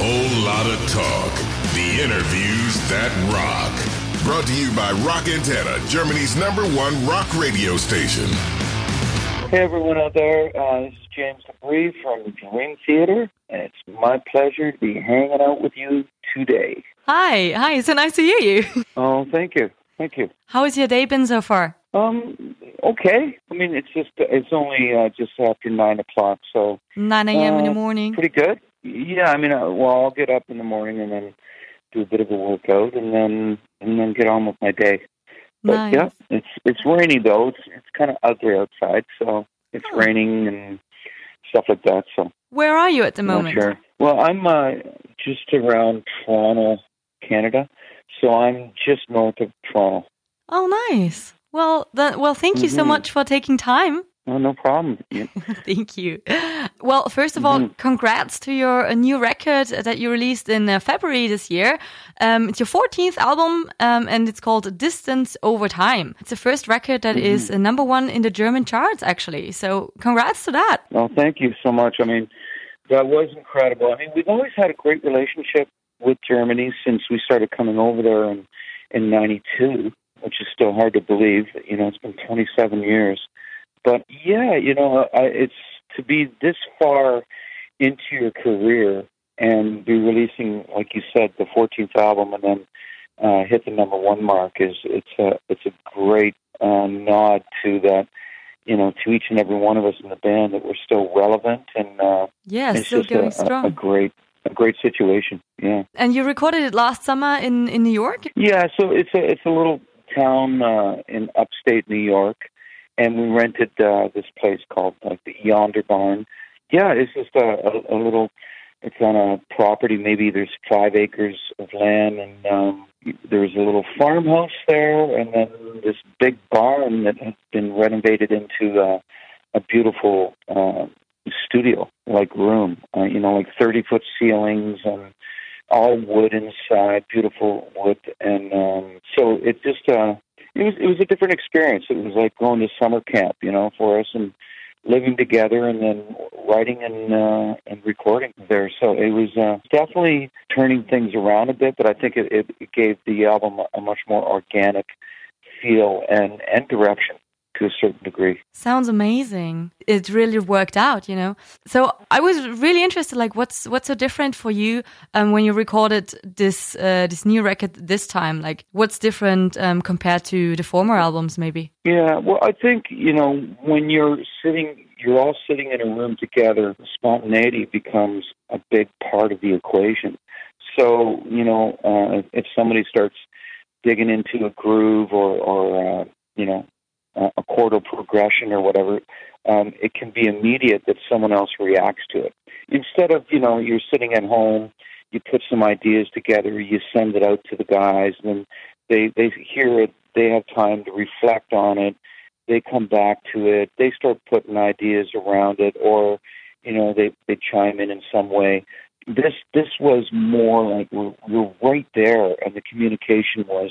Whole lot of talk. The interviews that rock. Brought to you by Rock Antenne, Germany's number one rock radio station. Hey everyone out there, uh, this is James LaBrie from Dream Theater, and it's my pleasure to be hanging out with you today. Hi, hi, It's so nice to hear you. Oh, thank you, thank you. How has your day been so far? Um, okay. I mean, it's just it's only uh, just after nine o'clock, so 9 a.m. in the Uh, morning. pretty good. Yeah, I mean, uh, well, I'll get up in the morning and then do a bit of a workout, and then and then get on with my day. But Nice. yeah, it's it's rainy though. It's it's kind of ugly outside, so it's Oh. raining and stuff like that. So Where are you at the I'm moment? sure. Well, I'm uh, just around Toronto, Canada. So I'm just north of Toronto. Oh, nice. Well, then, well, thank you so Mhm. much for taking time. Oh, no problem. Thank you. Well, first of all, Mhm. congrats to your uh, new record that you released in uh, February this year. Um, it's your 14th album, um, and it's called Distance Over Time. It's the first record that is Mm-hmm. uh, number one in the German charts, actually. So, congrats to that. Well, thank you so much. I mean, that was incredible. I mean, we've always had a great relationship with Germany since we started coming over there in in '92, which is still hard to believe. You know, it's been 27 years. But yeah, you know, I, it's to be this far into your career and be releasing, like you said, the 14th album, and then uh, hit the number one mark is it's a it's a great uh, nod to that you know, to each and every one of us in the band that we're still relevant and uh, Yeah, it's still going a, strong. a, a great a great situation. Yeah. and you recorded it last summer in, in New York? Yeah, so it's a it's a little town uh in upstate New York and we rented uh this place called like the Yonder Barn. Yeah, it's just a, a, a little it's on a property, maybe there's five acres of land and um there's a little farmhouse there and then this big barn that has been renovated into uh, a beautiful uh studio like room. Uh, you know, like thirty foot ceilings and all wood inside, beautiful wood, and um, so it just uh, it was it was a different experience. It was like going to summer camp, you know, for us and living together and then writing and uh, and recording there. So it was uh, definitely turning things around a bit, but I think it, it, gave the album a much more organic feel and and direction to a certain degree. Sounds amazing. It really worked out, you know. So I was really interested, like, what's what's so different for you um, when you recorded this uh, this new record this time? Like, what's different um, compared to the former albums, maybe? Yeah, well, I think you know when you're sitting, you're all sitting in a room together. Spontaneity becomes a big part of the equation. So you know, uh, if somebody starts digging into a groove or, or uh, you know, a a chordal progression or whatever, um, it can be immediate that someone else reacts to it. Instead of you know, you're sitting at home, you put some ideas together, you send it out to the guys, and then they they hear it they have time to reflect on it they come back to it they start putting ideas around it or you know they they chime in in some way this this was more like we're, we're right there and the communication was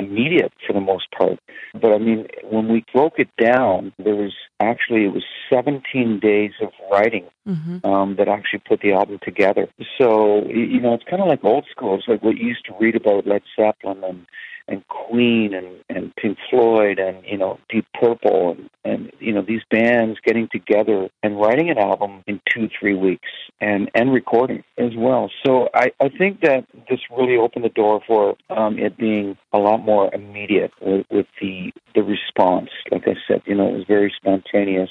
immediate for the most part but i mean when we broke it down there was actually it was 17 days of writing hmm um, that actually put the album together. So you know, it's kind of like old school. It's like what you used to read about Led Zeppelin and and Queen and and Pink Floyd and you know Deep Purple and and you know these bands getting together and writing an album in two three weeks and and recording as well. So I I think that this really opened the door for um, it being a lot more immediate with, with the the response. Like I said, you know, it was very spontaneous.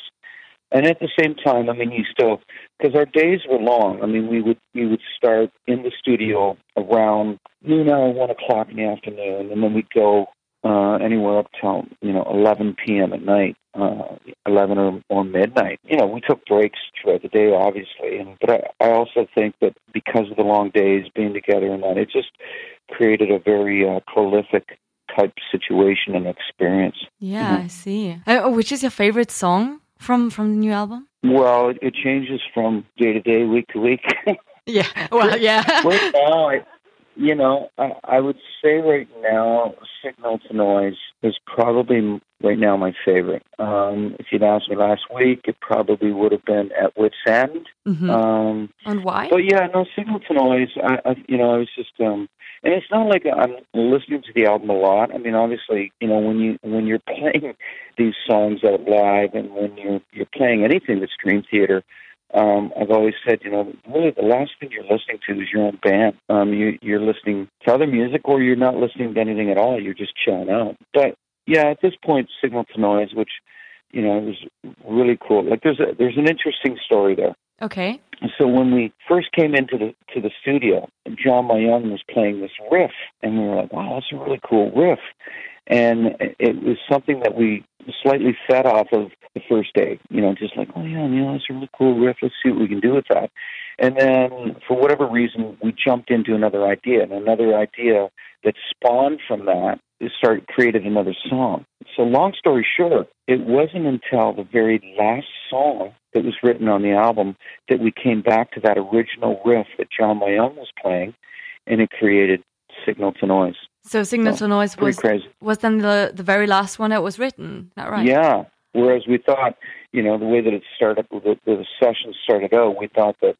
And at the same time, I mean, you still because our days were long. I mean, we would we would start in the studio around noon hour, one o'clock in the afternoon, and then we'd go uh, anywhere up till you know 11 p.m. at night, uh, 11 or, or midnight. You know, we took breaks throughout the day, obviously, and but I, I also think that because of the long days being together and that, it just created a very uh, prolific type situation and experience. Yeah, I see. Uh, which is your favorite song from from the new album? Well, it, it changes from day to day, week to week. Yeah. Well, yeah. right now, I, you know, I, I would say right now, Signal to Noise is probably right now my favorite. Um, if you'd asked me last week, it probably would have been at Wits End. Mm-hmm. Um, and why? But yeah, no, Signal to Noise. I, I, you know, I was just, um, and it's not like I'm listening to the album a lot. I mean, obviously, you know, when you when you're playing these songs out live, and when you're you're playing anything that's Dream Theater um, I've always said, you know, really the last thing you're listening to is your own band. Um, you, you're listening to other music, or you're not listening to anything at all. You're just chilling out. But yeah, at this point, Signal to Noise, which you know was really cool. Like there's a there's an interesting story there. Okay. So when we first came into the to the studio, John Myung was playing this riff, and we were like, "Wow, that's a really cool riff." And it was something that we slightly fed off of the first day. You know, just like, oh yeah, you know, that's a really cool riff. Let's see what we can do with that. And then, for whatever reason, we jumped into another idea, and another idea that spawned from that started created another song. So, long story short, it wasn't until the very last song that was written on the album that we came back to that original riff that John Myung was playing, and it created Signal to Noise. So Signal to Noise was was then the the very last one that was written. Is that right? Yeah. Whereas we thought, you know, the way that it started, the, the session started out, we thought that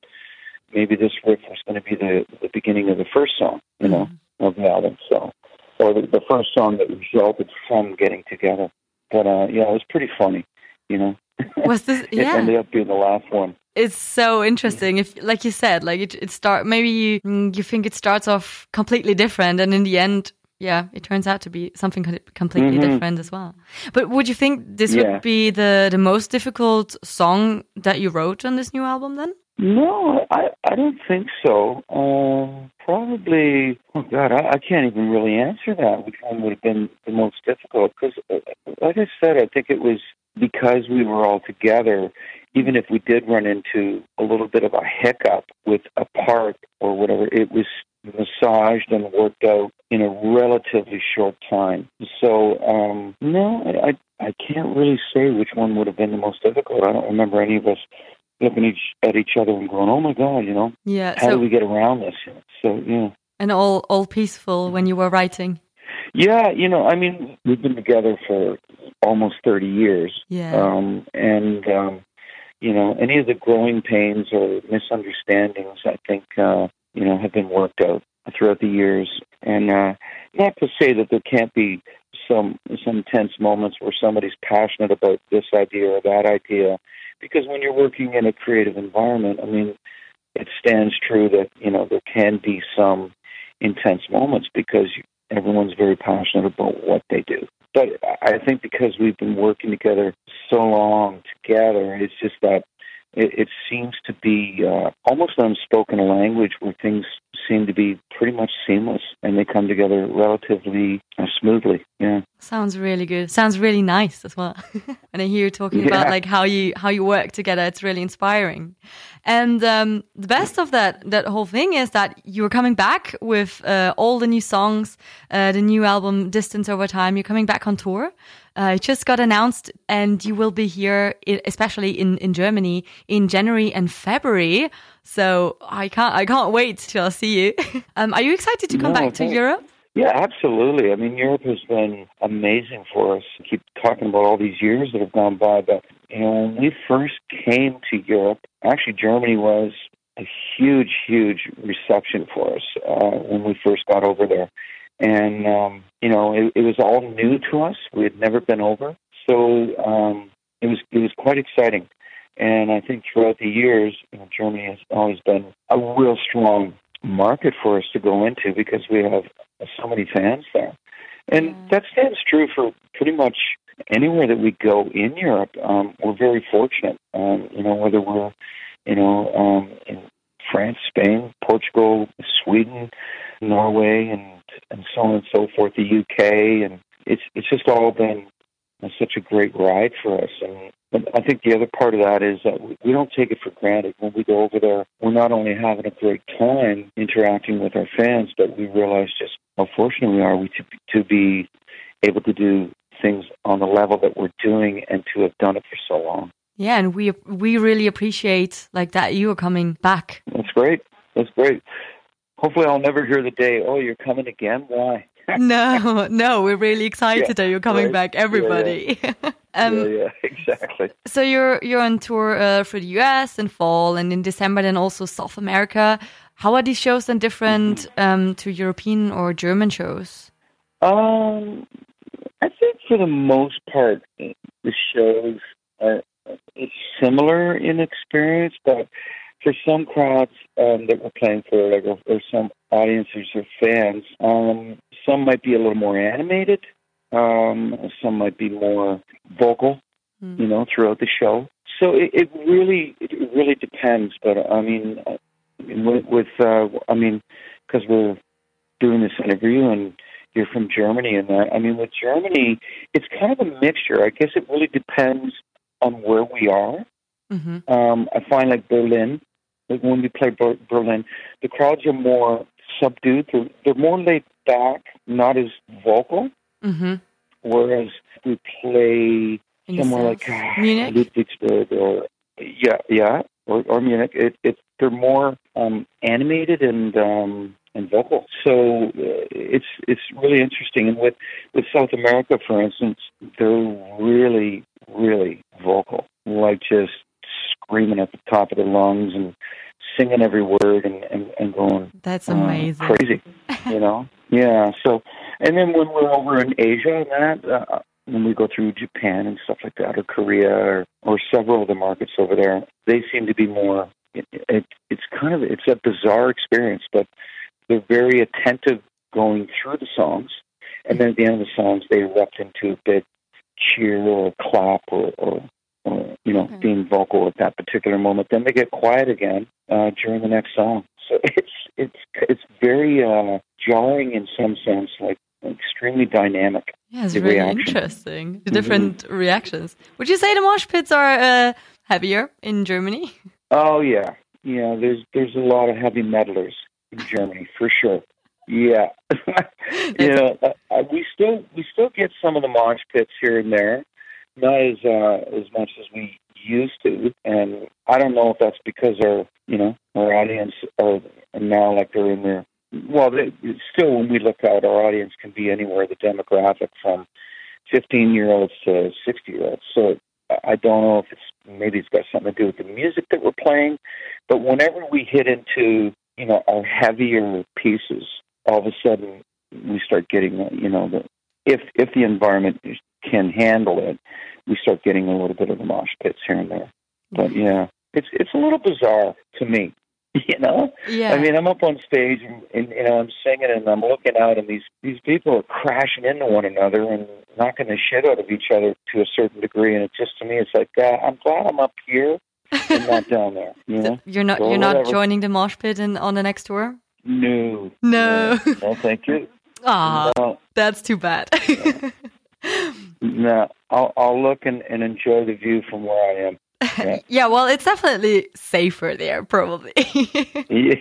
maybe this riff was going to be the the beginning of the first song, you know, mm-hmm. of the album. So, or the, the first song that resulted from getting together. But uh, yeah, it was pretty funny, you know. Was this? Yeah. it ended up being the last one it's so interesting if like you said like it, it start maybe you mm, you think it starts off completely different and in the end yeah it turns out to be something completely mm -hmm. different as well but would you think this yeah. would be the the most difficult song that you wrote on this new album then no i i don't think so um probably oh god I, I can't even really answer that which one would have been the most difficult because uh, like i said i think it was because we were all together, even if we did run into a little bit of a hiccup with a part or whatever, it was massaged and worked out in a relatively short time. So, um, no, I, I can't really say which one would have been the most difficult. I don't remember any of us looking each, at each other and going, "Oh my God," you know, yeah. How so, do we get around this? So, yeah. And all all peaceful when you were writing. Yeah, you know, I mean, we've been together for almost 30 years. Yeah. Um, and, um, you know, any of the growing pains or misunderstandings, I think, uh, you know, have been worked out throughout the years. And uh, not to say that there can't be some some tense moments where somebody's passionate about this idea or that idea, because when you're working in a creative environment, I mean, it stands true that you know there can be some intense moments because everyone's very passionate about what they do. But I think because we've been working together so long together, it's just that it, it seems to be uh, almost unspoken language where things seem to be pretty much seamless and they come together relatively uh, smoothly. Yeah. Sounds really good. Sounds really nice as well. and I hear you talking yeah. about like how you how you work together. It's really inspiring. And um, the best of that that whole thing is that you're coming back with uh, all the new songs, uh, the new album Distance Over Time. You're coming back on tour. Uh, it just got announced, and you will be here, especially in, in Germany, in January and February. So I can't I can't wait till I see you. um, are you excited to come no, back to Europe? Yeah, absolutely. I mean, Europe has been amazing for us. I keep talking about all these years that have gone by, but you know, when we first came to Europe, actually Germany was a huge, huge reception for us uh, when we first got over there and um, you know it, it was all new to us. We had never been over, so um, it was it was quite exciting. And I think throughout the years, you know, Germany has always been a real strong market for us to go into because we have so many fans there. And that stands true for pretty much anywhere that we go in Europe. Um, we're very fortunate. Um, you know, whether we're, you know, um, in France, Spain, Portugal, Sweden, Norway, and and so on and so forth, the UK, and it's it's just all been uh, such a great ride for us. And I think the other part of that is that we don't take it for granted. When we go over there, we're not only having a great time interacting with our fans, but we realize just how fortunate we are we to to be able to do things on the level that we're doing and to have done it for so long. Yeah, and we we really appreciate like that you are coming back. That's great. That's great. hopefully I'll never hear the day. Oh, you're coming again? Why? no, no, we're really excited Yeah, that you're coming right. back, Yeah, yeah. everybody. um, yeah, yeah, exactly. So you're you're on tour uh, for the US in fall and in December, then also South America. How are these shows then different um, to European or German shows? Um, I think for the most part, the shows are similar in experience, but for some crowds um, that we're playing for, like or, some audiences or fans, um, some might be a little more animated. Um, some might be more vocal, Mm. you know, throughout the show. So it, it really, it really depends. But I mean, uh, with, with uh, I mean, because we're doing this interview and you're from Germany and that. I mean, with Germany, it's kind of a mixture. I guess it really depends on where we are. hmm Um, I find like Berlin, like when we play Ber- Berlin, the crowds are more subdued. They're, they're more laid back, not as vocal. hmm Whereas we play In somewhere like uh, Munich. Ludwigsburg or yeah, yeah, or, or Munich. It, it they're more um, animated and um, and vocal. So uh, it's it's really interesting. And with with South America, for instance, they're really really vocal, like just screaming at the top of their lungs and singing every word and and, and going That's uh, amazing. crazy, you know. Yeah. So, and then when we're over in Asia and that, uh, when we go through Japan and stuff like that, or Korea, or, or several of the markets over there, they seem to be more. It, it, it's kind of it's a bizarre experience, but they're very attentive going through the songs, and then at the end of the songs, they erupt into a big cheer or clap or, or you know, Okay. being vocal at that particular moment. Then they get quiet again uh, during the next song. So it's it's it's very uh, jarring in some sense, like extremely dynamic. Yeah, it's really reaction. interesting. The Mhm. different reactions. Would you say the mosh pits are uh, heavier in Germany? Oh yeah, yeah. There's there's a lot of heavy metalers in Germany for sure. Yeah, you know, uh, uh, we still we still get some of the mosh pits here and there, not as uh, as much as we used to, and I don't know if that's because our you know our audience are now like they're in their well, they, still when we look out, our audience can be anywhere the demographic from fifteen year olds to sixty year olds. So I- don't know if it's maybe it's got something to do with the music that we're playing, but whenever we hit into you know our heavier pieces, all of a sudden we start getting you know the if if the environment can handle it, we start getting a little bit of the mosh pits here and there. But yeah, it's it's a little bizarre to me. You know, Yeah. I mean, I'm up on stage and, and you know I'm singing and I'm looking out and these these people are crashing into one another and knocking the shit out of each other to a certain degree, and it's just to me it's like uh, I'm glad I'm up here and not down there. You know, you're not you're not joining the mosh pit in, on the next tour. no, No. no, no, thank you. Ah, No, that's too bad. no, I'll I'll look and, and enjoy the view from where I am. Yeah. yeah, well, it's definitely safer there, probably. Yeah,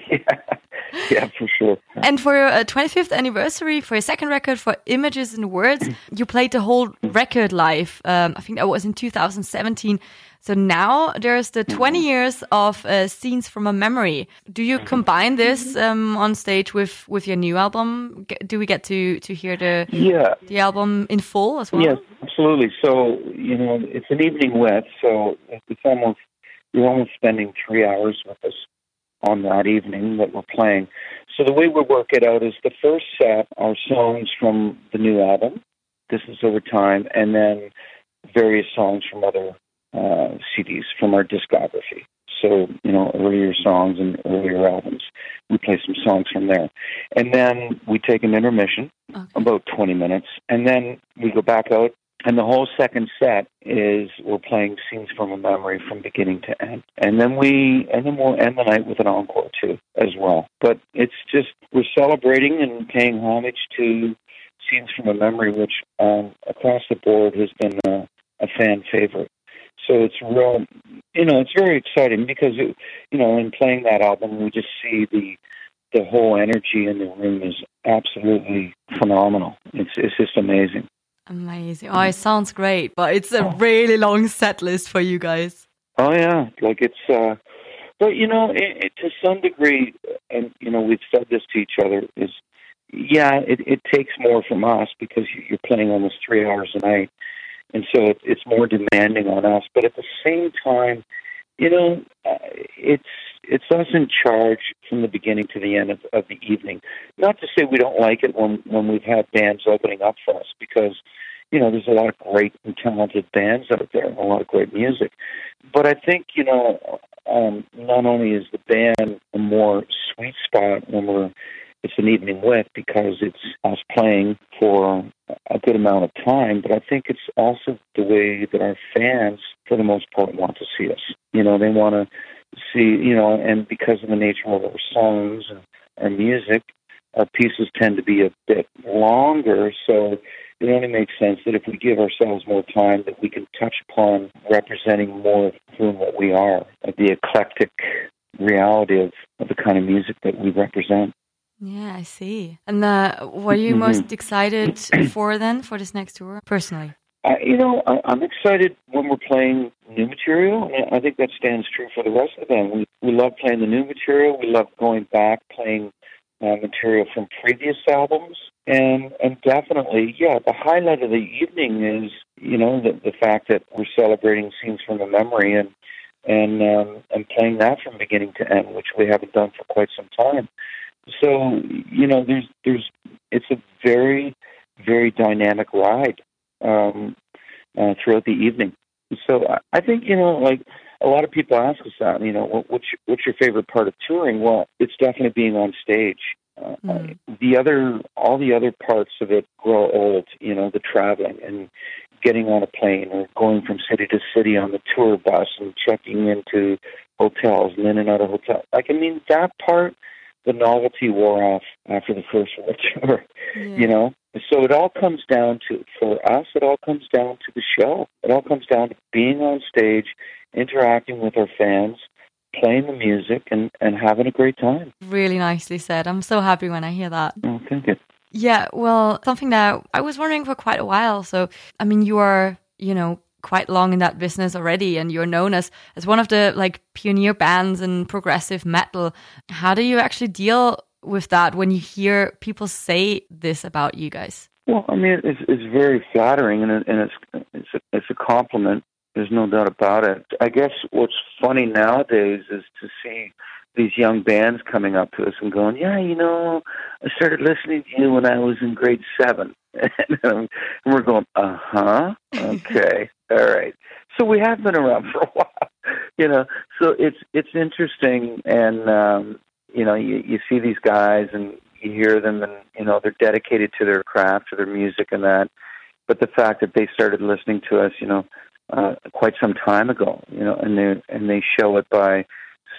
yeah, for sure. and for your uh, 25th anniversary, for your second record, for Images and Words, you played the whole record live. Um, I think that was in 2017. So now there's the 20 years of uh, scenes from a memory. Do you combine this um, on stage with with your new album? Do we get to to hear the Yeah, the album in full as well? Yes, absolutely. So you know, it's an evening with, so it's almost you're almost spending three hours with us on that evening that we're playing. So the way we work it out is the first set are songs from the new album. Distance Over Time, and then various songs from other uh, CDs from our discography. So you know, earlier songs and earlier albums. We play some songs from there, and then we take an intermission Okay. about 20 minutes, and then we go back out, and the whole second set is we're playing scenes from a memory from beginning to end, and then we and then we'll end the night with an encore too as well. But it's just we're celebrating and paying homage to scenes from a memory, which um, across the board has been a, a fan favorite. So it's real, you know, it's very exciting because it, you know, in playing that album, we just see the the whole energy in the room is absolutely phenomenal. It's it's just amazing. Amazing. Oh, it sounds great, but it's a really long set list for you guys. Oh yeah, like it's uh But you know, it, it, to some degree, and you know, we've said this to each other is, yeah, it, it takes more from us because you're playing almost three hours a night, and so it, it's more demanding on us. But at the same time, you know, uh, it's it's us in charge from the beginning to the end of, of the evening. Not to say we don't like it when when we've had bands opening up for us, because you know there's a lot of great and talented bands out there, and a lot of great music. But I think you know, um, not only is the band a more sweet spot when we're it's an evening with because it's us playing for good amount of time, but I think it's also the way that our fans, for the most part, want to see us. You know, they want to see, you know, and because of the nature of our songs and our music, our pieces tend to be a bit longer, so it only makes sense that if we give ourselves more time, that we can touch upon representing more of who and what we are, the eclectic reality of, of the kind of music that we represent. Yeah, I see. And uh, what are you mm-hmm. most excited for then for this next tour, personally? Uh, you know, I, I'm excited when we're playing new material. I think that stands true for the rest of them. We we love playing the new material. We love going back playing uh, material from previous albums, and and definitely, yeah, the highlight of the evening is you know the the fact that we're celebrating scenes from the memory and and um, and playing that from beginning to end, which we haven't done for quite some time. So you know, there's there's it's a very very dynamic ride um, uh, throughout the evening. So I, I think you know, like a lot of people ask us that. You know, what, what's your, what's your favorite part of touring? Well, it's definitely being on stage. Uh, mm. The other, all the other parts of it grow old. You know, the traveling and getting on a plane or going from city to city on the tour bus and checking into hotels and in and out of hotels. Like, I mean, that part the novelty wore off after the first World Tour. Yeah. You know, so it all comes down to for us. It all comes down to the show. It all comes down to being on stage, interacting with our fans, playing the music, and and having a great time. Really nicely said. I'm so happy when I hear that. Oh, thank you. Yeah, well, something that I was wondering for quite a while. So, I mean, you are, you know, quite long in that business already and you're known as as one of the like pioneer bands in progressive metal. How do you actually deal with that when you hear people say this about you guys? Well i mean it's it's very flattering and, it, and it's it's a, it's a compliment. There's no doubt about it. I guess what's funny nowadays is to see these young bands coming up to us and going, "Yeah, you know, I started listening to you when I was in grade seven. and we're going, "Uh huh, okay, all right." So we have been around for a while, you know. So it's it's interesting, and um, you know, you, you see these guys and you hear them, and you know, they're dedicated to their craft, to their music, and that. But the fact that they started listening to us, you know, uh, quite some time ago, you know, and they and they show it by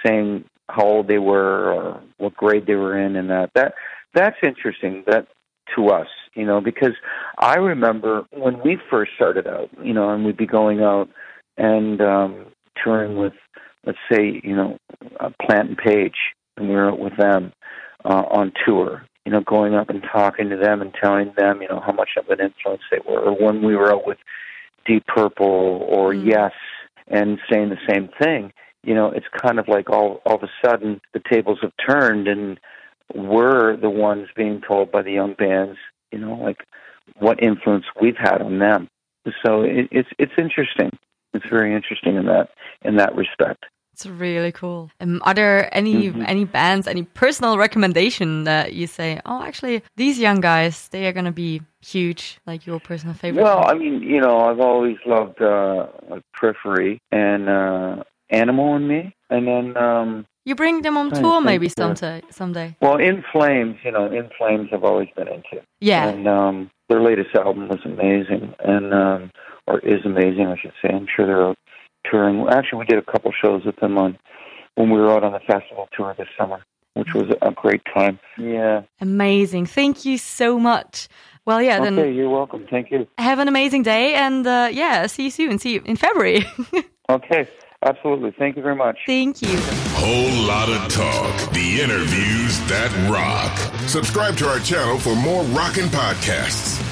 saying how old they were or what grade they were in and that that that's interesting that to us you know because i remember when we first started out you know and we'd be going out and um touring with let's say you know uh, plant and page and we were out with them uh, on tour you know going up and talking to them and telling them you know how much of an influence they were or when we were out with deep purple or mm. yes and saying the same thing you know, it's kind of like all all of a sudden the tables have turned and we're the ones being told by the young bands, you know, like what influence we've had on them. So it, it's it's interesting. It's very interesting in that in that respect. It's really cool. Um, are there any mm-hmm. any bands, any personal recommendation that you say, oh, actually, these young guys, they are going to be huge, like your personal favorite? Well, I mean, you know, I've always loved uh, Periphery and uh, Animal and Me, and then um, you bring them on tour maybe someday. Someday. Well, In Flames, you know, In Flames, I've always been into. Yeah. And um, their latest album was amazing, and um, or is amazing, I should say. I'm sure they're touring. Actually, we did a couple shows with them on when we were out on the festival tour this summer, which was a great time. Yeah. Amazing. Thank you so much. Well, yeah. Okay, then you're welcome. Thank you. Have an amazing day, and uh, yeah, see you soon. See you in February. okay. Absolutely. Thank you very much. Thank you. Whole lot of talk. The interviews that rock. Subscribe to our channel for more rockin' podcasts.